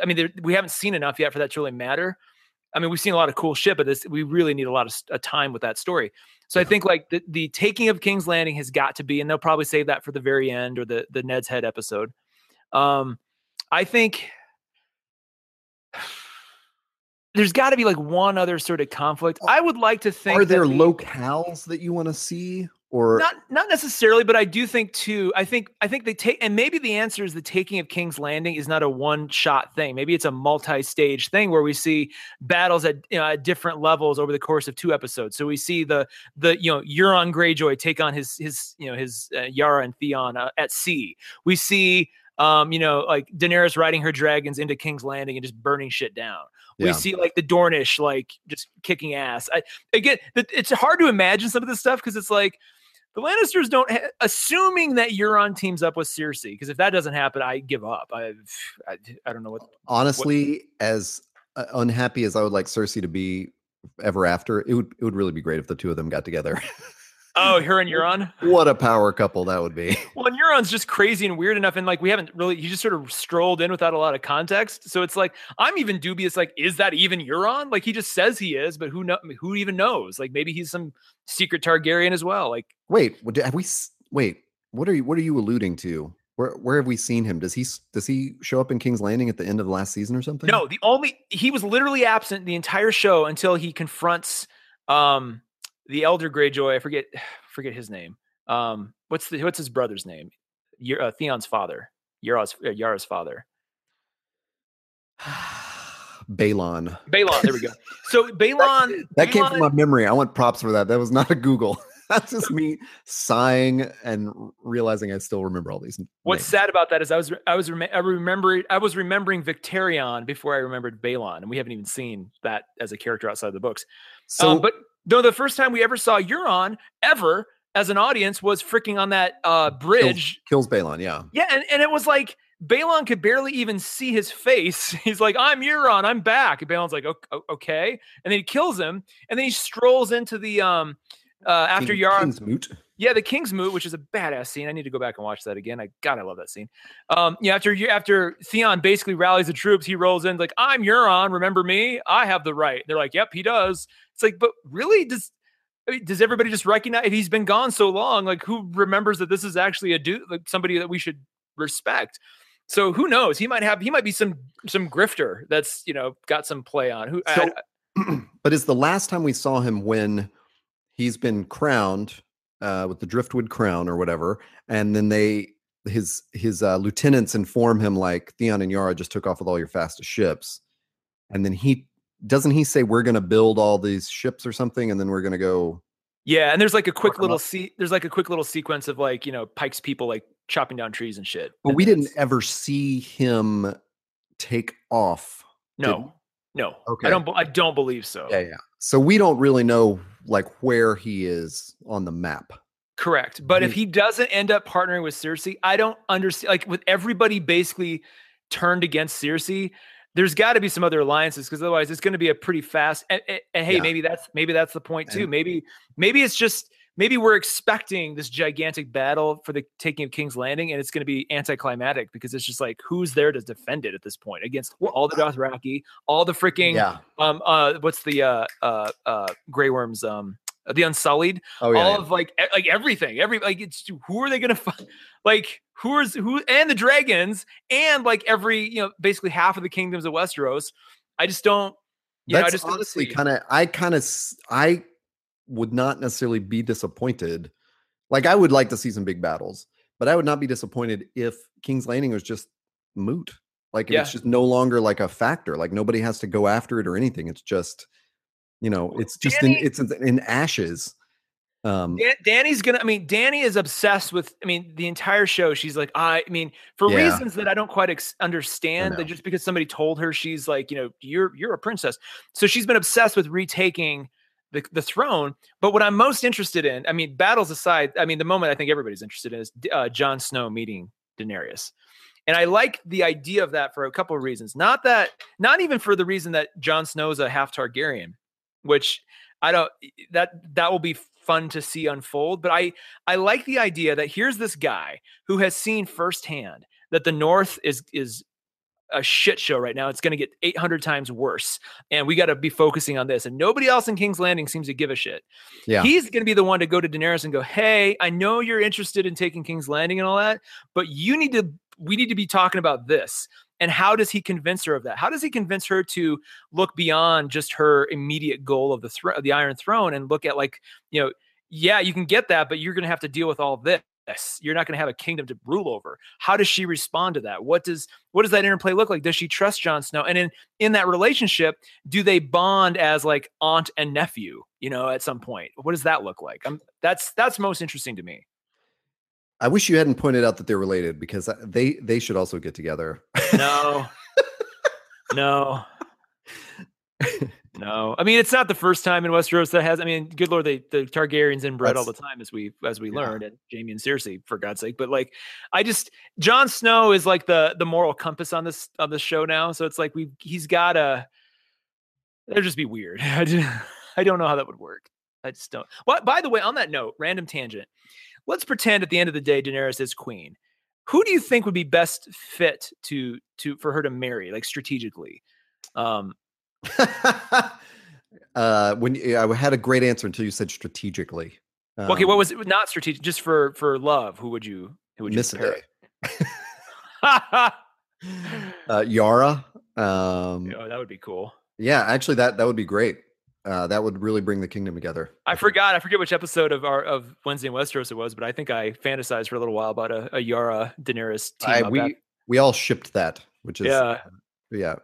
I mean, we haven't seen enough yet for that to really matter. I mean, we've seen a lot of cool shit, but this we really need a lot of uh, time with that story. So I think like the, the taking of King's Landing has got to be, and they'll probably save that for the very end or the the Ned's Head episode. Um, I think there's got to be like one other sort of conflict. I would like to think Are there the- locales that you want to see, or not not necessarily, but I do think too. I think I think they take, and maybe the answer is the taking of King's Landing is not a one shot thing. Maybe it's a multi stage thing where we see battles at you know at different levels over the course of two episodes. So we see the the you know Euron Greyjoy take on his his you know his uh, Yara and Theon uh, at sea. We see. Um, you know, like Daenerys riding her dragons into King's Landing and just burning shit down. We see like the Dornish like just kicking ass. I again, it's hard to imagine some of this stuff because it's like the Lannisters don't, ha- assuming that Euron teams up with Cersei, because if that doesn't happen, I give up. I, I, I don't know what. honestly, as uh, unhappy as I would like Cersei to be ever after, it would it would really be great if the two of them got together. Oh, her and Euron. what a power couple that would be. Well, and Euron's just crazy and weird enough, and like we haven't really. He just sort of strolled in without a lot of context. So it's like I'm even dubious. Like, is that even Euron? Like he just says he is, but who know? Who even knows? Like maybe he's some secret Targaryen as well. Like Wait, have we? Wait, what are you? What are you alluding to? Where where have we seen him? Does he does he show up in King's Landing at the end of the last season or something? No, the only he was literally absent the entire show until he confronts um the elder Greyjoy. I forget forget his name. Um, what's the what's his brother's name? Your uh, Theon's father, Yara's uh, Yara's father, Balon. Balon. There we go. So Balon That came from my memory. I want props for that. That was not a Google. That's just me sighing and realizing I still remember all these. What's names. sad about that is I was I was rem- I remember I was remembering Victarion before I remembered Balon, and we haven't even seen that as a character outside of the books. So, um, but no, the first time we ever saw Euron ever as an audience was freaking on that uh, bridge kills Balon. Yeah. Yeah, and, and it was like Balon could barely even see his face. He's like, I'm Euron, I'm back. And Balon's like, "O- o- okay. And then he kills him, and then he strolls into the um uh after King- Euron. King's Moot. Yeah, the King's Moot, which is a badass scene. I need to go back and watch that again. I God, I love that scene. Um, yeah, after you after Theon basically rallies the troops, he rolls in like, I'm Euron, remember me? I have the right. They're like, Yep, he does. It's like, but really, does I mean, does everybody just recognize if he's been gone so long? Like, who remembers that this is actually a dude, like somebody that we should respect? So who knows? He might have he might be some some grifter that's you know got some play on. Who I- So, but it's the last time we saw him when he's been crowned uh, with the driftwood crown or whatever, and then they his his uh, lieutenants inform him like Theon and Yara just took off with all your fastest ships, and then he doesn't he say we're going to build all these ships or something, and then we're going to go. Yeah, and there's like a quick little se- there's like a quick little sequence of like you know Pike's people like chopping down trees and shit. But and we didn't ever see him take off. No, no. Okay. I don't. I don't believe so. Yeah, yeah. So we don't really know like where he is on the map. Correct. But if He- doesn't end up partnering with Cersei, I don't understand. Like with everybody basically turned against Cersei, there's got to be some other alliances because otherwise it's going to be a pretty fast. And, and- and hey, Yeah. maybe that's maybe that's the point too. And- maybe maybe it's just maybe we're expecting this gigantic battle for the taking of King's Landing, and it's going to be anticlimactic because it's just like who's there to defend it at this point against all the Dothraki, all the freaking Yeah. um uh what's the uh uh uh Grey Worms um the Unsullied Oh yeah. all yeah. of like e- like everything every like it's who are they gonna find like who is who and the dragons and like every you know basically half of the kingdoms of westeros i just don't you know, I just honestly kind of. I kind of. I would not necessarily be disappointed. Like I would like to see some big battles, but I would not be disappointed if King's Landing was just moot. Like if it's just no longer like a factor. Like nobody has to go after it or anything. It's just, you know, it's just in it's in- in ashes. Um, Dan- Danny's gonna. I mean, Danny is obsessed with. I mean, the entire show. She's like, I. I mean, for Yeah. reasons that I don't quite ex- understand. That just because somebody told her she's like, you know, you're you're a princess. So she's been obsessed with retaking the the throne. But what I'm most interested in, I mean, battles aside, I mean, the moment I think everybody's interested in is uh, Jon Snow meeting Daenerys. And I like the idea of that for a couple of reasons. Not that, not even for the reason that Jon Snow's a half Targaryen, which I don't that that will be fun to see unfold. But I I like the idea that here's this guy who has seen firsthand that the North is is a shit show right now. It's going to get 800 times worse, and we got to be focusing on this. And nobody else in King's Landing seems to give a shit. Yeah. He's going to be the one to go to Daenerys and go, "Hey, I know you're interested in taking King's Landing and all that, but you need to. We need to be talking about this." And how does he convince her of that? How does he convince her to look beyond just her immediate goal of the thro- the Iron Throne and look at like, you know, yeah, you can get that, but you're going to have to deal with all this. You're not going to have a kingdom to rule over. How does she respond to that? What does what does that interplay look like? Does she trust Jon Snow? And in in that relationship, do they bond as like aunt and nephew? You know, at some point, what does that look like? I'm, that's that's most interesting to me. I wish you hadn't pointed out that they're related because uh, they they should also get together. No, no, no. I mean, it's not the first time in Westeros that has. I mean, good lord, they the Targaryens inbred all the time, as we as we Yeah. learned, and Jaime and Cersei, for God's sake. But like, I just Jon Snow is like the the moral compass on this on this show now. So it's like we he's got to. That'd just be weird. I just, I don't know how that would work. I just don't. Well, by the way, on that note, random tangent. Let's pretend at the end of the day Daenerys is queen. Who do you think would be best fit to to for her to marry, like strategically? Um, uh, when I had a great answer until you said strategically. okay, Um, what was it? Not strategic, just for for love. Who would you who would you Miss pair? uh, Yara? Um, oh, that would be cool. yeah, actually, that that would be great. Uh, that would really bring the kingdom together. I forgot. I forget which episode of our of Wednesday in Westeros it was, but I think I fantasized for a little while about a, a Yara Daenerys team I, we back- we all shipped that, which is yeah. yeah.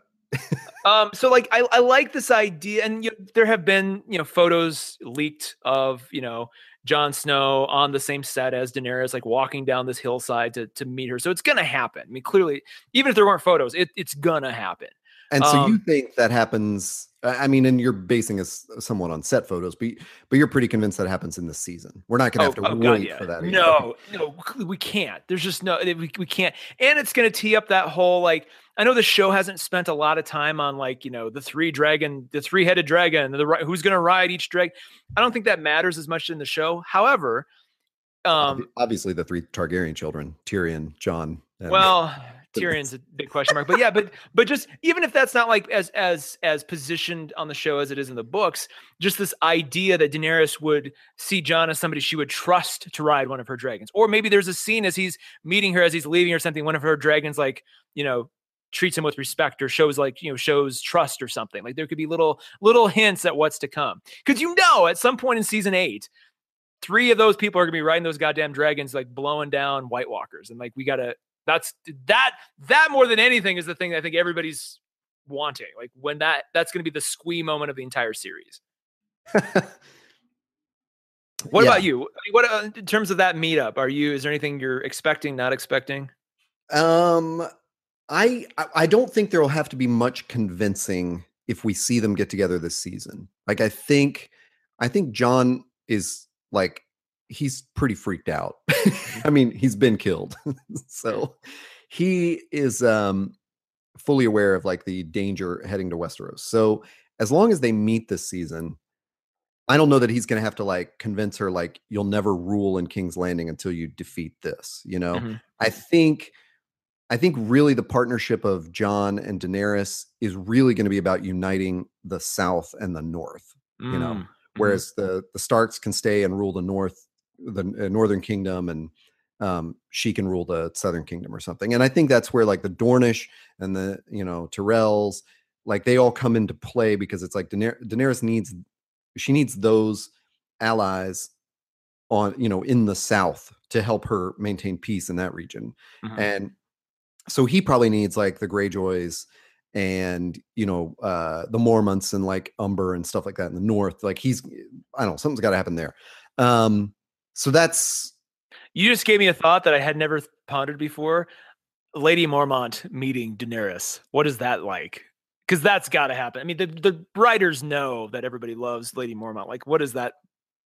Um, so like I, I like this idea, and you there have been you know photos leaked of you know Jon Snow on the same set as Daenerys, like walking down this hillside to to meet her. So it's gonna happen. I mean, clearly, even if there weren't photos, it, it's gonna happen. And so you Um, think that happens? I mean, and you're basing this somewhat on set photos, but but you're pretty convinced that happens in this season. We're not going to have to Oh, God, wait yeah. for that. either. No, no, we- can't. There's just no, we, we can't. And it's going to tee up that whole like. I know the show hasn't spent a lot of time on like you know the three dragon, the three headed dragon, the who's going to ride each dragon. I don't think that matters as much in the show. However, um, obviously the three Targaryen children, Tyrion, Jon. and- well, Tyrion's a big question mark, but yeah, but but just even if that's not like as as as positioned on the show as it is in the books, just this idea that Daenerys would see Jon as somebody she would trust to ride one of her dragons, or maybe there's a scene as he's meeting her as he's leaving or something, one of her dragons like you know treats him with respect or shows like you know shows trust or something. Like there could be little little hints at what's to come because you know at some point in season eight. Three of those people are gonna be riding those goddamn dragons, like blowing down White Walkers, and like we gotta that's that that more than anything is the thing I think everybody's wanting. Like when that that's going to be the squee moment of the entire series. What Yeah. about you? What uh, in terms of that meetup? Are you is there anything you're expecting, not expecting? Um, I I- I don't think there will have to be much convincing if we see them get together this season. Like I think I think Jon is like he's pretty freaked out. I mean, he's been killed. so he is um fully aware of like the danger heading to Westeros. So as long as they meet this season, I don't know that he's going to have to like convince her like you'll never rule in King's Landing until you defeat this, you know. Mhm. I think I think really the partnership of Jon and Daenerys is really going to be about uniting the South and the North. You know, Mm, mhm. Whereas the the Starks can stay and rule the North, the uh, Northern Kingdom, and um, she can rule the Southern Kingdom or something. And I think that's where like the Dornish and the you know Tyrells, like they all come into play because it's like Daener- Daenerys needs she needs those allies on you know in the South to help her maintain peace in that region Mhm. and so he probably needs like the greyjoys and you know uh the mormonts and like umber and stuff like that in the north like he's i don't know something's got to happen there um so that's You just gave me a thought that I had never pondered before. Lady Mormont meeting Daenerys. What is that like? Because that's got to happen. I mean, the, the writers know that everybody loves Lady Mormont. Like, what is that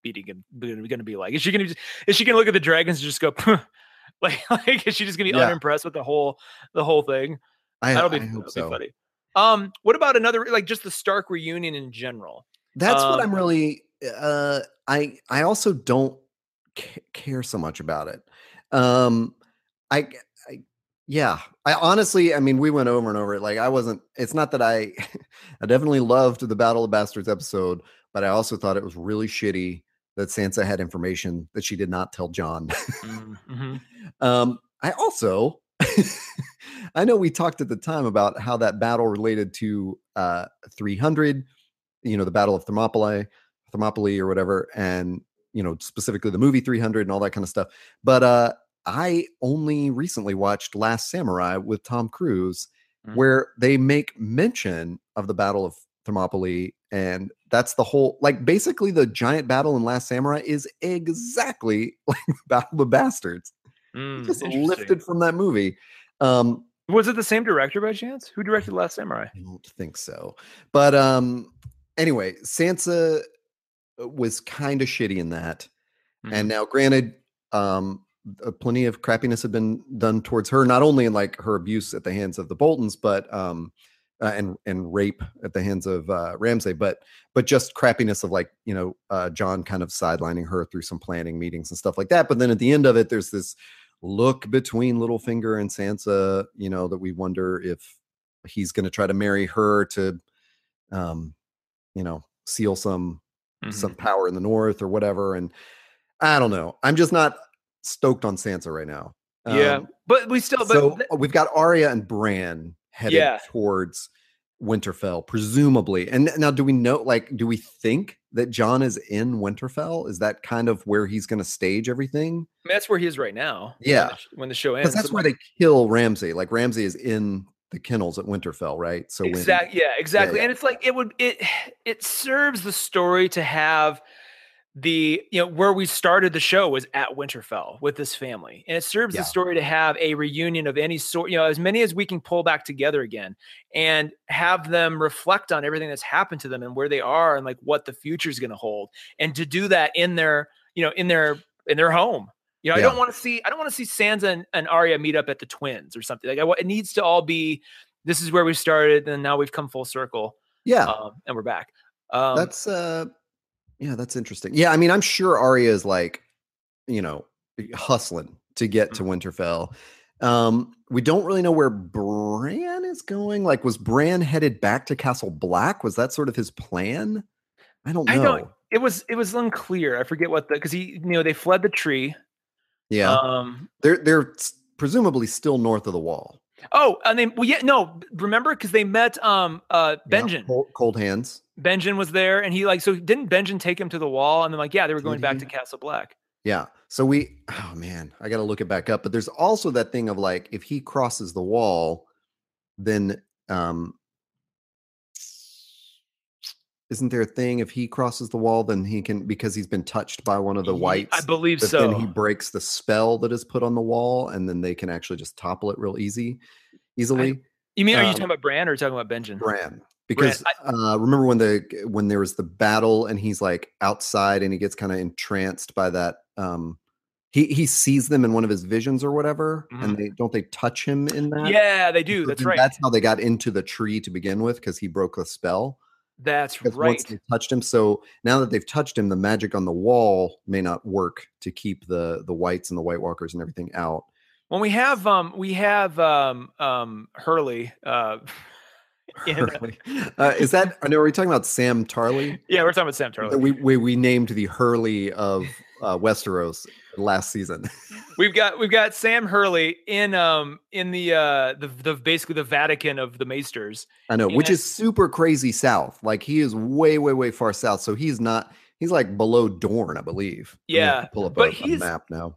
meeting going to be like? Is she going to is she going to look at the dragons and just go like like is she just going to be Yeah. unimpressed with the whole the whole thing? i, That'll be, I hope that'll so be funny. Um, what about another like just the Stark reunion in general? that's what Um, i'm really uh i i also don't ca- care so much about it um i I, yeah i honestly i mean we went over and over it like i wasn't it's not that i i definitely loved the battle of bastards episode but i also thought it was really shitty that sansa had information that she did not tell jon Mm-hmm. um i also i know we talked at the time about how that battle related to uh 300 you know the battle of thermopylae thermopylae or whatever and you know specifically the movie 300 and all that kind of stuff but uh i only recently watched last samurai with tom cruise Mhm. where they make mention of the battle of thermopylae and that's the whole like basically the giant battle in last samurai is exactly like the battle of the bastards Mm, just lifted from that movie um Was it the same director by chance? Who directed Last Samurai? I don't think so. But um anyway, Sansa was kind of shitty in that. Mhm. And now granted um uh, plenty of crappiness had been done towards her not only in like her abuse at the hands of the Boltons but um uh, and and rape at the hands of uh Ramsay but but just crappiness of like you know uh Jon kind of sidelining her through some planning meetings and stuff like that but then at the end of it there's this look between Littlefinger and Sansa you know that we wonder if he's going to try to marry her to um you know seal some Mhm. some power in the north or whatever and i don't know i'm just not stoked on sansa right now yeah, Um, but we still. But so th- we've got Arya and Bran headed Yeah. towards Winterfell, presumably. And now, do we know? Like, do we think that Jon is in Winterfell? Is that kind of where he's going to stage everything? I mean, that's where he is right now. when Yeah. the when the show ends. that's So, where they kill Ramsay. Like Ramsay is in the kennels at Winterfell, right? So exactly. Yeah, exactly. yeah. And it's like it would it it serves the story to have the you know where we started the show was at Winterfell with this family, and it serves Yeah. the story to have a reunion of any sort. You know, as many as we can pull back together again, and have them reflect on everything that's happened to them and where they are, and like what the future is going to hold, and to do that in their you know in their in their home. You know, I don't want to see I don't want to see Sansa and, and Arya meet up at the twins or something. Like I, it needs to all be this is where we started and now we've come full circle yeah, um, and we're back. Um, that's uh, yeah, that's interesting. Yeah, I mean, I'm sure Arya is like, you know, hustling to get to Winterfell. Um, we don't really know where Bran is going. Like, was Bran headed back to Castle Black? Was that sort of his plan? I don't know. I don't- it was it was unclear. I forget what the because he you know they fled the tree. Yeah, Um, they're they're presumably still north of the wall. oh, and they well yeah no remember because they met um uh Yeah, Benjen. cold, cold hands. Benjen was there and he like so didn't Benjen take him to the wall and then like yeah they were going back to Castle Black. Yeah. So we, oh man, I got to look it back up. But there's also that thing of like, if he crosses the wall, then um, isn't there a thing if he crosses the wall, then he can because he's been touched by one of the whites. I believe so. Then he breaks the spell that is put on the wall, and then they can actually just topple it real easy, easily. you mean are you um, talking about Bran or are you talking about Benjen? Bran, because uh, remember when the when there was the battle and he's like outside and he gets kind of entranced by that um he he sees them in one of his visions or whatever Mhm. and they don't they touch him in that Yeah, they do. That's right. that's how they got into the tree to begin with because he broke the spell That's because once right. they touched him so now that they've touched him the magic on the wall may not work to keep the the whites and the white walkers and everything out. When we have um we have um um Hurley uh uh, is that know are we talking about Sam Tarly yeah, we're talking about Sam Tarly. we, we we named the Hurley of uh, Westeros last season. We've got we've got Sam Hurley in um in the uh the the basically the Vatican of the Maesters. I know, which is super crazy south. Like he is way, way, way far south. So he's not. He's like below Dorne, I believe. Yeah, pull up but a, a map now.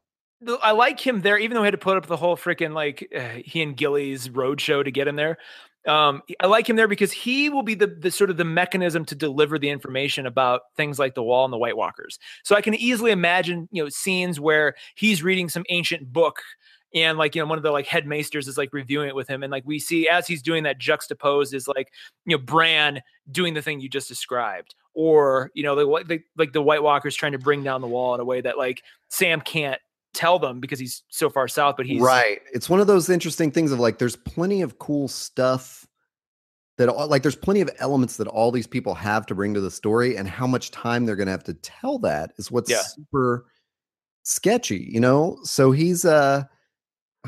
I like him there, even though he had to put up the whole freaking like uh, he and Gilly's road show to get him there. Um, I like him there because he will be the the sort of the mechanism to deliver the information about things like the Wall and the White Walkers. So I can easily imagine, you know, scenes where he's reading some ancient book and like you know one of the like headmaesters is like reviewing it with him and like we see as he's doing that juxtaposed is like you know bran doing the thing you just described or you know the, the like the white walkers trying to bring down the wall in a way that like sam can't tell them because he's so far south but he's right. It's one of those interesting things of like, there's plenty of cool stuff that all, like, there's plenty of elements that all these people have to bring to the story, and how much time they're going to have to tell that is what's Yeah. super sketchy, you know. So he's uh,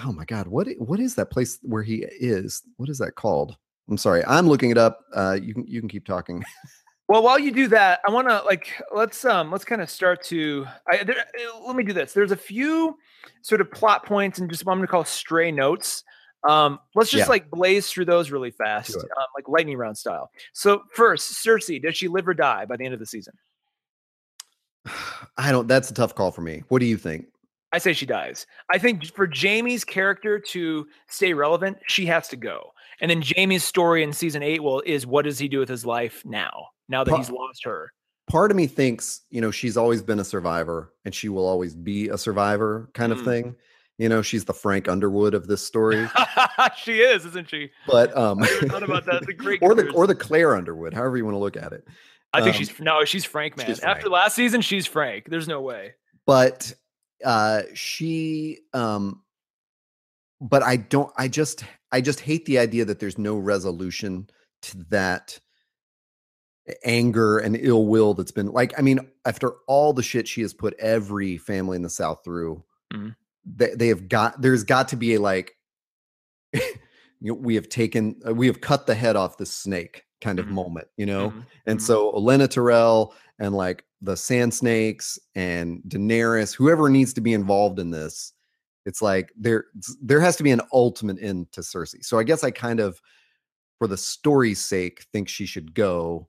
oh my god, what what is that place where he is? What is that called? I'm sorry, I'm looking it up. Uh, you can you can keep talking. well while you do that i want to like let's um let's kind of start to I, there, uh, let me do this there's a few sort of plot points and just what i'm gonna call stray notes um let's just Yeah. like blaze through those really fast um, like lightning round style so first cersei does she live or die by the end of the season I don't. That's a tough call for me. What do you think? I say she dies. I think for Jaime's character to stay relevant, she has to go. And then Jaime's story in season eight will is what does he do with his life now? Now that Pa- he's lost her. Part of me thinks, you know, she's always been a survivor and she will always be a survivor kind of Mm. thing. You know, she's the Frank Underwood of this story. she is, isn't she? But um thought about that. It's a great or the or the Claire Underwood, however you want to look at it. I think um, she's no, she's Frank, man. she's After Frank. last season, she's Frank. There's no way. But uh she um but I don't I just I just hate the idea that there's no resolution to that anger and ill will that's been like I mean after all the shit she has put every family in the south through Mhm. they, they have got there's got to be a like you know we have taken uh, we have cut the head off the snake kind of Mhm. moment you know Mhm, and mhm. so Olenna Tyrell and like the Sand Snakes and Daenerys, whoever needs to be involved in this, it's like there there has to be an ultimate end to Cersei. So I guess I kind of, for the story's sake, think she should go,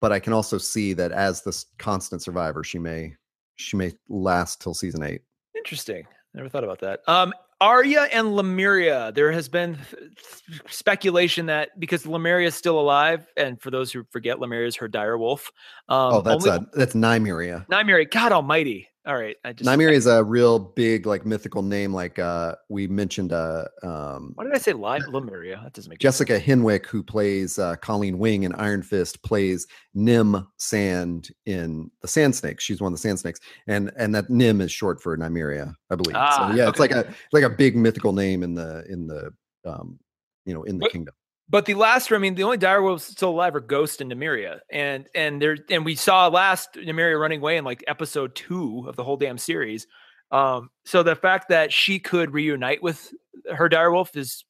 but I can also see that as the constant survivor, she may she may last till season eight. Interesting. Never thought about that. Um, Arya and Lemuria. There has been th- speculation that because Lemuria is still alive, and for those who forget, Lemuria is her dire wolf. Um, oh, that's only, uh, that's Nymeria. Nymeria. God Almighty. All right, I just Nymeria is a real big like mythical name. Like uh we mentioned uh um Why did I say Li- Lemuria? That doesn't make sense. Jessica Henwick, who plays uh, Colleen Wing in Iron Fist, plays Nym Sand in the Sand Snakes. She's one of the Sand Snakes, and and that Nym is short for Nymeria, I believe. Ah, so yeah, it's like a like a big mythical name in the in the um you know in the kingdom. But the last, I mean, the only dire wolves still alive are Ghost and Nymeria, and and there, and we saw last Nymeria running away in like episode two of the whole damn series. Um, so the fact that she could reunite with her dire wolf is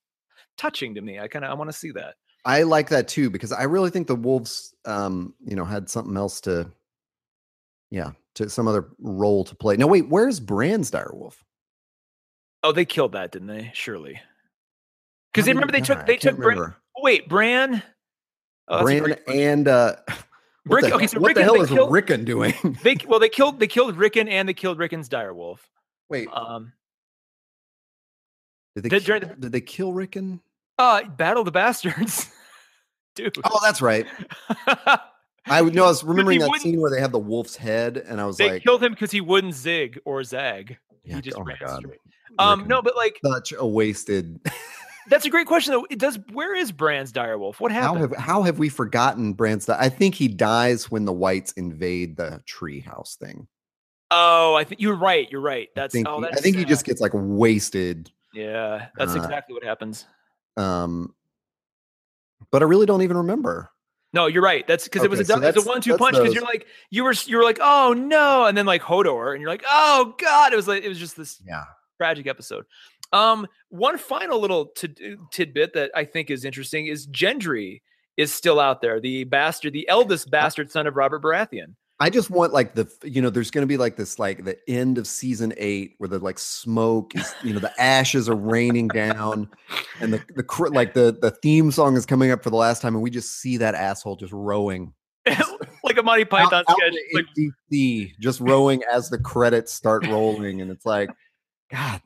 touching to me. I kind of I want to see that. I like that too because I really think the wolves, um, you know, had something else to, yeah, to some other role to play. Now, wait, where's Bran's direwolf? Oh, they killed that, didn't they? Surely, because they remember they took they took Bran. Wait, Bran. Oh, Bran and uh, what Rick- the, okay, so what the hell is killed- Rickon doing? they well they killed they killed Rickon and they killed Rickon's dire wolf. wait, Um, did they did- kill, the- did they kill Rickon? uh, Battle the Bastards, dude. Oh, that's right. I would know. I was remembering that scene where they have the wolf's head, and I was they like, killed him because he wouldn't zig or zag. yeah, he just "Oh my god." straight. Um, Rickon. no, but like such a wasted. That's a great question though. It does where is Bran's direwolf? What How happened? have how have we forgotten Bran's? di- I think he dies when the whites invade the treehouse thing. oh, I think you're right. You're right. I That's think oh, he, I that's think he just gets like wasted. Yeah, that's uh, exactly what happens. Um, but I really don't even remember. No, you're right. That's because it was a Okay, so it's a one-two punch. Because you're like you were you were like oh no, and then like Hodor, and you're like oh god, it was like it was just this Yeah. tragic episode. Um, one final little tid- tidbit that I think is interesting is Gendry is still out there, the bastard, the eldest bastard son of Robert Baratheon. I just want like the you know there's going to be like this like the end of season eight where the like smoke is you know the ashes are raining down and the the like the the theme song is coming up for the last time and we just see that asshole just rowing like a Monty Python out, sketch. Like, sea, just rowing as the credits start rolling and it's like God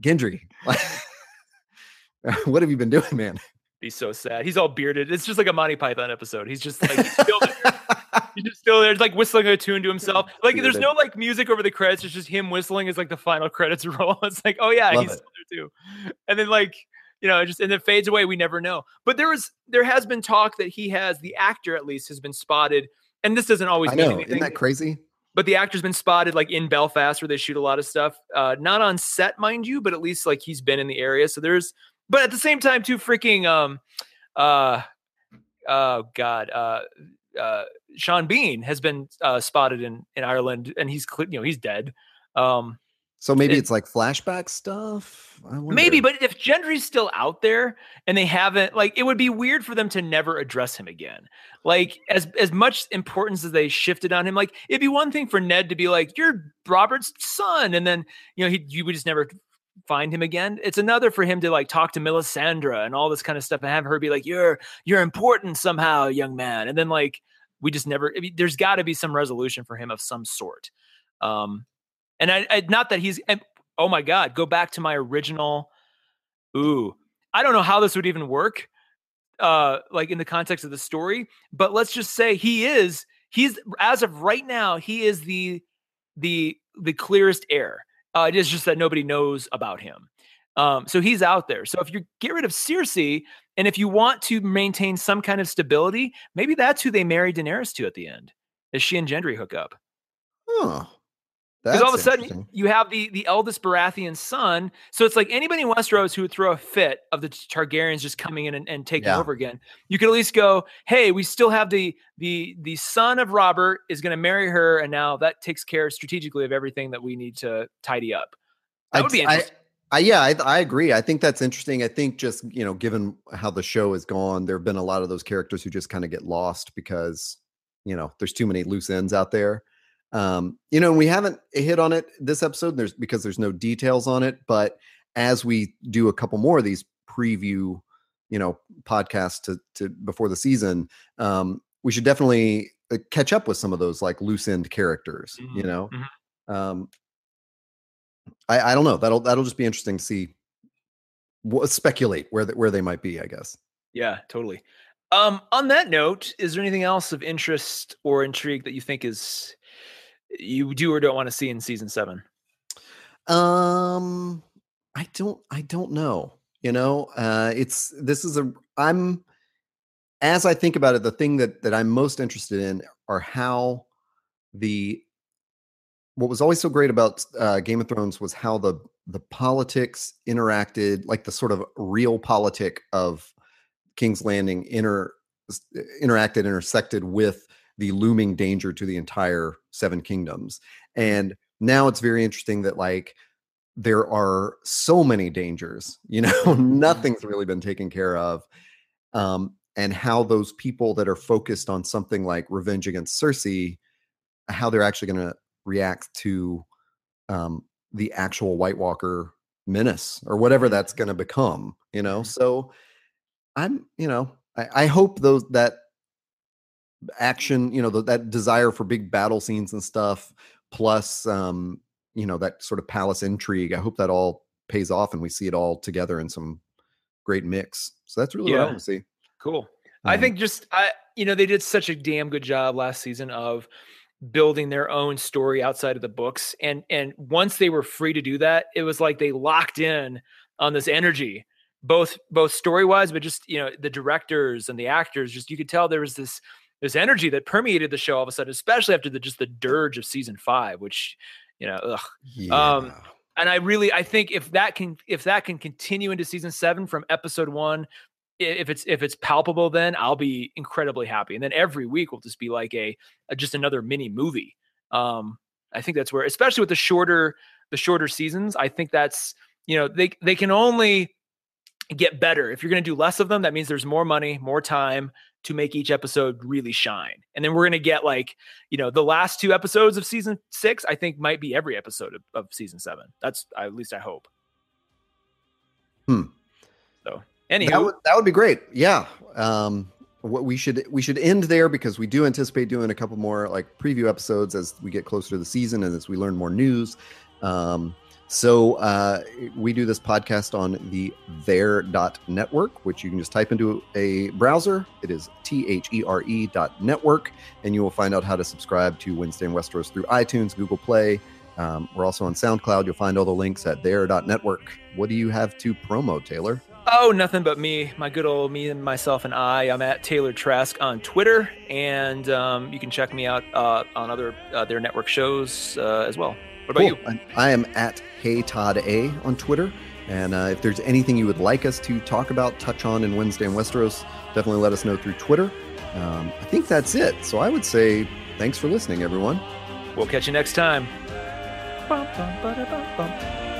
Gendry what have you been doing man he's so sad. He's all bearded. It's just like a Monty Python episode. He's just like he's still there. He's just still there, just like whistling a tune to himself. Like there's no like music over the credits. It's just him whistling as like the final credits roll. It's like, oh yeah, Love he's it. still there too. And then like you know, it just and it fades away. We never know. But there was there has been talk that he has the actor at least has been spotted. And this doesn't always I mean know anything. isn't that crazy but the actor's been spotted like in Belfast where they shoot a lot of stuff. Uh, not on set, mind you, but at least like he's been in the area. So there's, but at the same time, too, freaking, um, uh, oh God, uh, uh, Sean Bean has been uh, spotted in in Ireland, and he's you know he's dead. Um, so maybe It- it's like flashback stuff I maybe, but if Gendry's still out there and they haven't, like, it would be weird for them to never address him again. Like, as as much importance as they shifted on him, like, it'd be one thing for Ned to be like, "You're Robert's son," and then you know he you would just never find him again. It's another for him to like talk to Melisandre and all this kind of stuff and have her be like, "You're you're important somehow, young man," and then like we just never. There's got to be some resolution for him of some sort. Um, and I, I not that he's. And, oh my god, go back to my original. Ooh, I don't know how this would even work. Uh, like in the context of the story, but let's just say he is. He's as of right now, he is the the the clearest heir. Uh, it is just that nobody knows about him. Um, so he's out there. So if you get rid of Cersei, and if you want to maintain some kind of stability, maybe that's who they marry Daenerys to at the end, as she and Gendry hook up. Huh. Because all of a sudden you have the the eldest Baratheon son. So it's like anybody in Westeros who would throw a fit of the Targaryens just coming in and, and taking Yeah. over again. You could at least go, hey, we still have the the the son of Robert is going to marry her, and now that takes care strategically of everything that we need to tidy up. That would be I- I, yeah, I, I agree. I think that's interesting. I think just you know, given how the show has gone, there have been a lot of those characters who just kind of get lost because you know there's too many loose ends out there. Um, you know, we haven't hit on it this episode. There's because there's no details on it, but as we do a couple more of these preview, you know, podcasts to to before the season, um, we should definitely uh, catch up with some of those like loose end characters. You Mhm, know, mhm. um, I, I don't know. That'll that'll just be interesting to see. What, speculate where the, where they might be. I guess. Yeah, totally. Um, on that note, is there anything else of interest or intrigue that you think is you do or don't want to see in season seven? Um, I don't. I don't know. You know, uh, it's this is a. I'm as I think about it, the thing that that I'm most interested in are how the what was always so great about uh, Game of Thrones was how the the politics interacted, like the sort of realpolitik of King's Landing inter interacted, intersected with the looming danger to the entire Seven Kingdoms. And now it's very interesting that like there are so many dangers, you know, nothing's really been taken care of. Um, and how those people that are focused on something like revenge against Cersei, how they're actually going to react to um, the actual White Walker menace or whatever that's going to become, you know. Mhm. So I'm, you know, I, I hope those that action, you know, th- that desire for big battle scenes and stuff, plus, um, you know, that sort of palace intrigue. I hope that all pays off and we see it all together in some great mix. So that's really what I want to see. Cool. I Um, think just I you know they did such a damn good job last season of building their own story outside of the books and and once they were free to do that it was like they locked in on this energy both both story wise, but just you know the directors and the actors. Just you could tell there was this this energy that permeated the show all of a sudden, especially after the just the dirge of season five, which you know, ugh. Yeah. Um, and I really I think if that can if that can continue into season seven from episode one, if it's if it's palpable, then I'll be incredibly happy. And then every week will just be like a, a just another mini movie. Um, I think that's where, especially with the shorter the shorter seasons, I think that's you know they they can only get better if you're going to do less of them. That means there's more money, more time to make each episode really shine. And then we're going to get like you know the last two episodes of season six. I think might be every episode of, of season seven. That's at least I hope. Hmm. So anywho, that would that would be great. Yeah. Um, what we should we should end there because we do anticipate doing a couple more like preview episodes as we get closer to the season and as we learn more news. Um, so uh, we do this podcast on the there.network, which you can just type into a browser. It is T H E R E dot network, and you will find out how to subscribe to Wednesday in Westeros through iTunes, Google Play. Um, we're also on SoundCloud. You'll find all the links at there.network. What do you have to promo, Taylor? Oh, nothing but me, my good old me and myself and I. I'm at Taylor Trask on Twitter, and um, you can check me out uh, on other uh, their network shows uh, as well. What about Cool. you? I, I am at Hey Todd A on Twitter. And uh, if there's anything you would like us to talk about, touch on in Wednesday in Westeros, definitely let us know through Twitter. Um, I think that's it. So I would say thanks for listening, everyone. We'll catch you next time. Bum, bum, ba-da, bum, bum.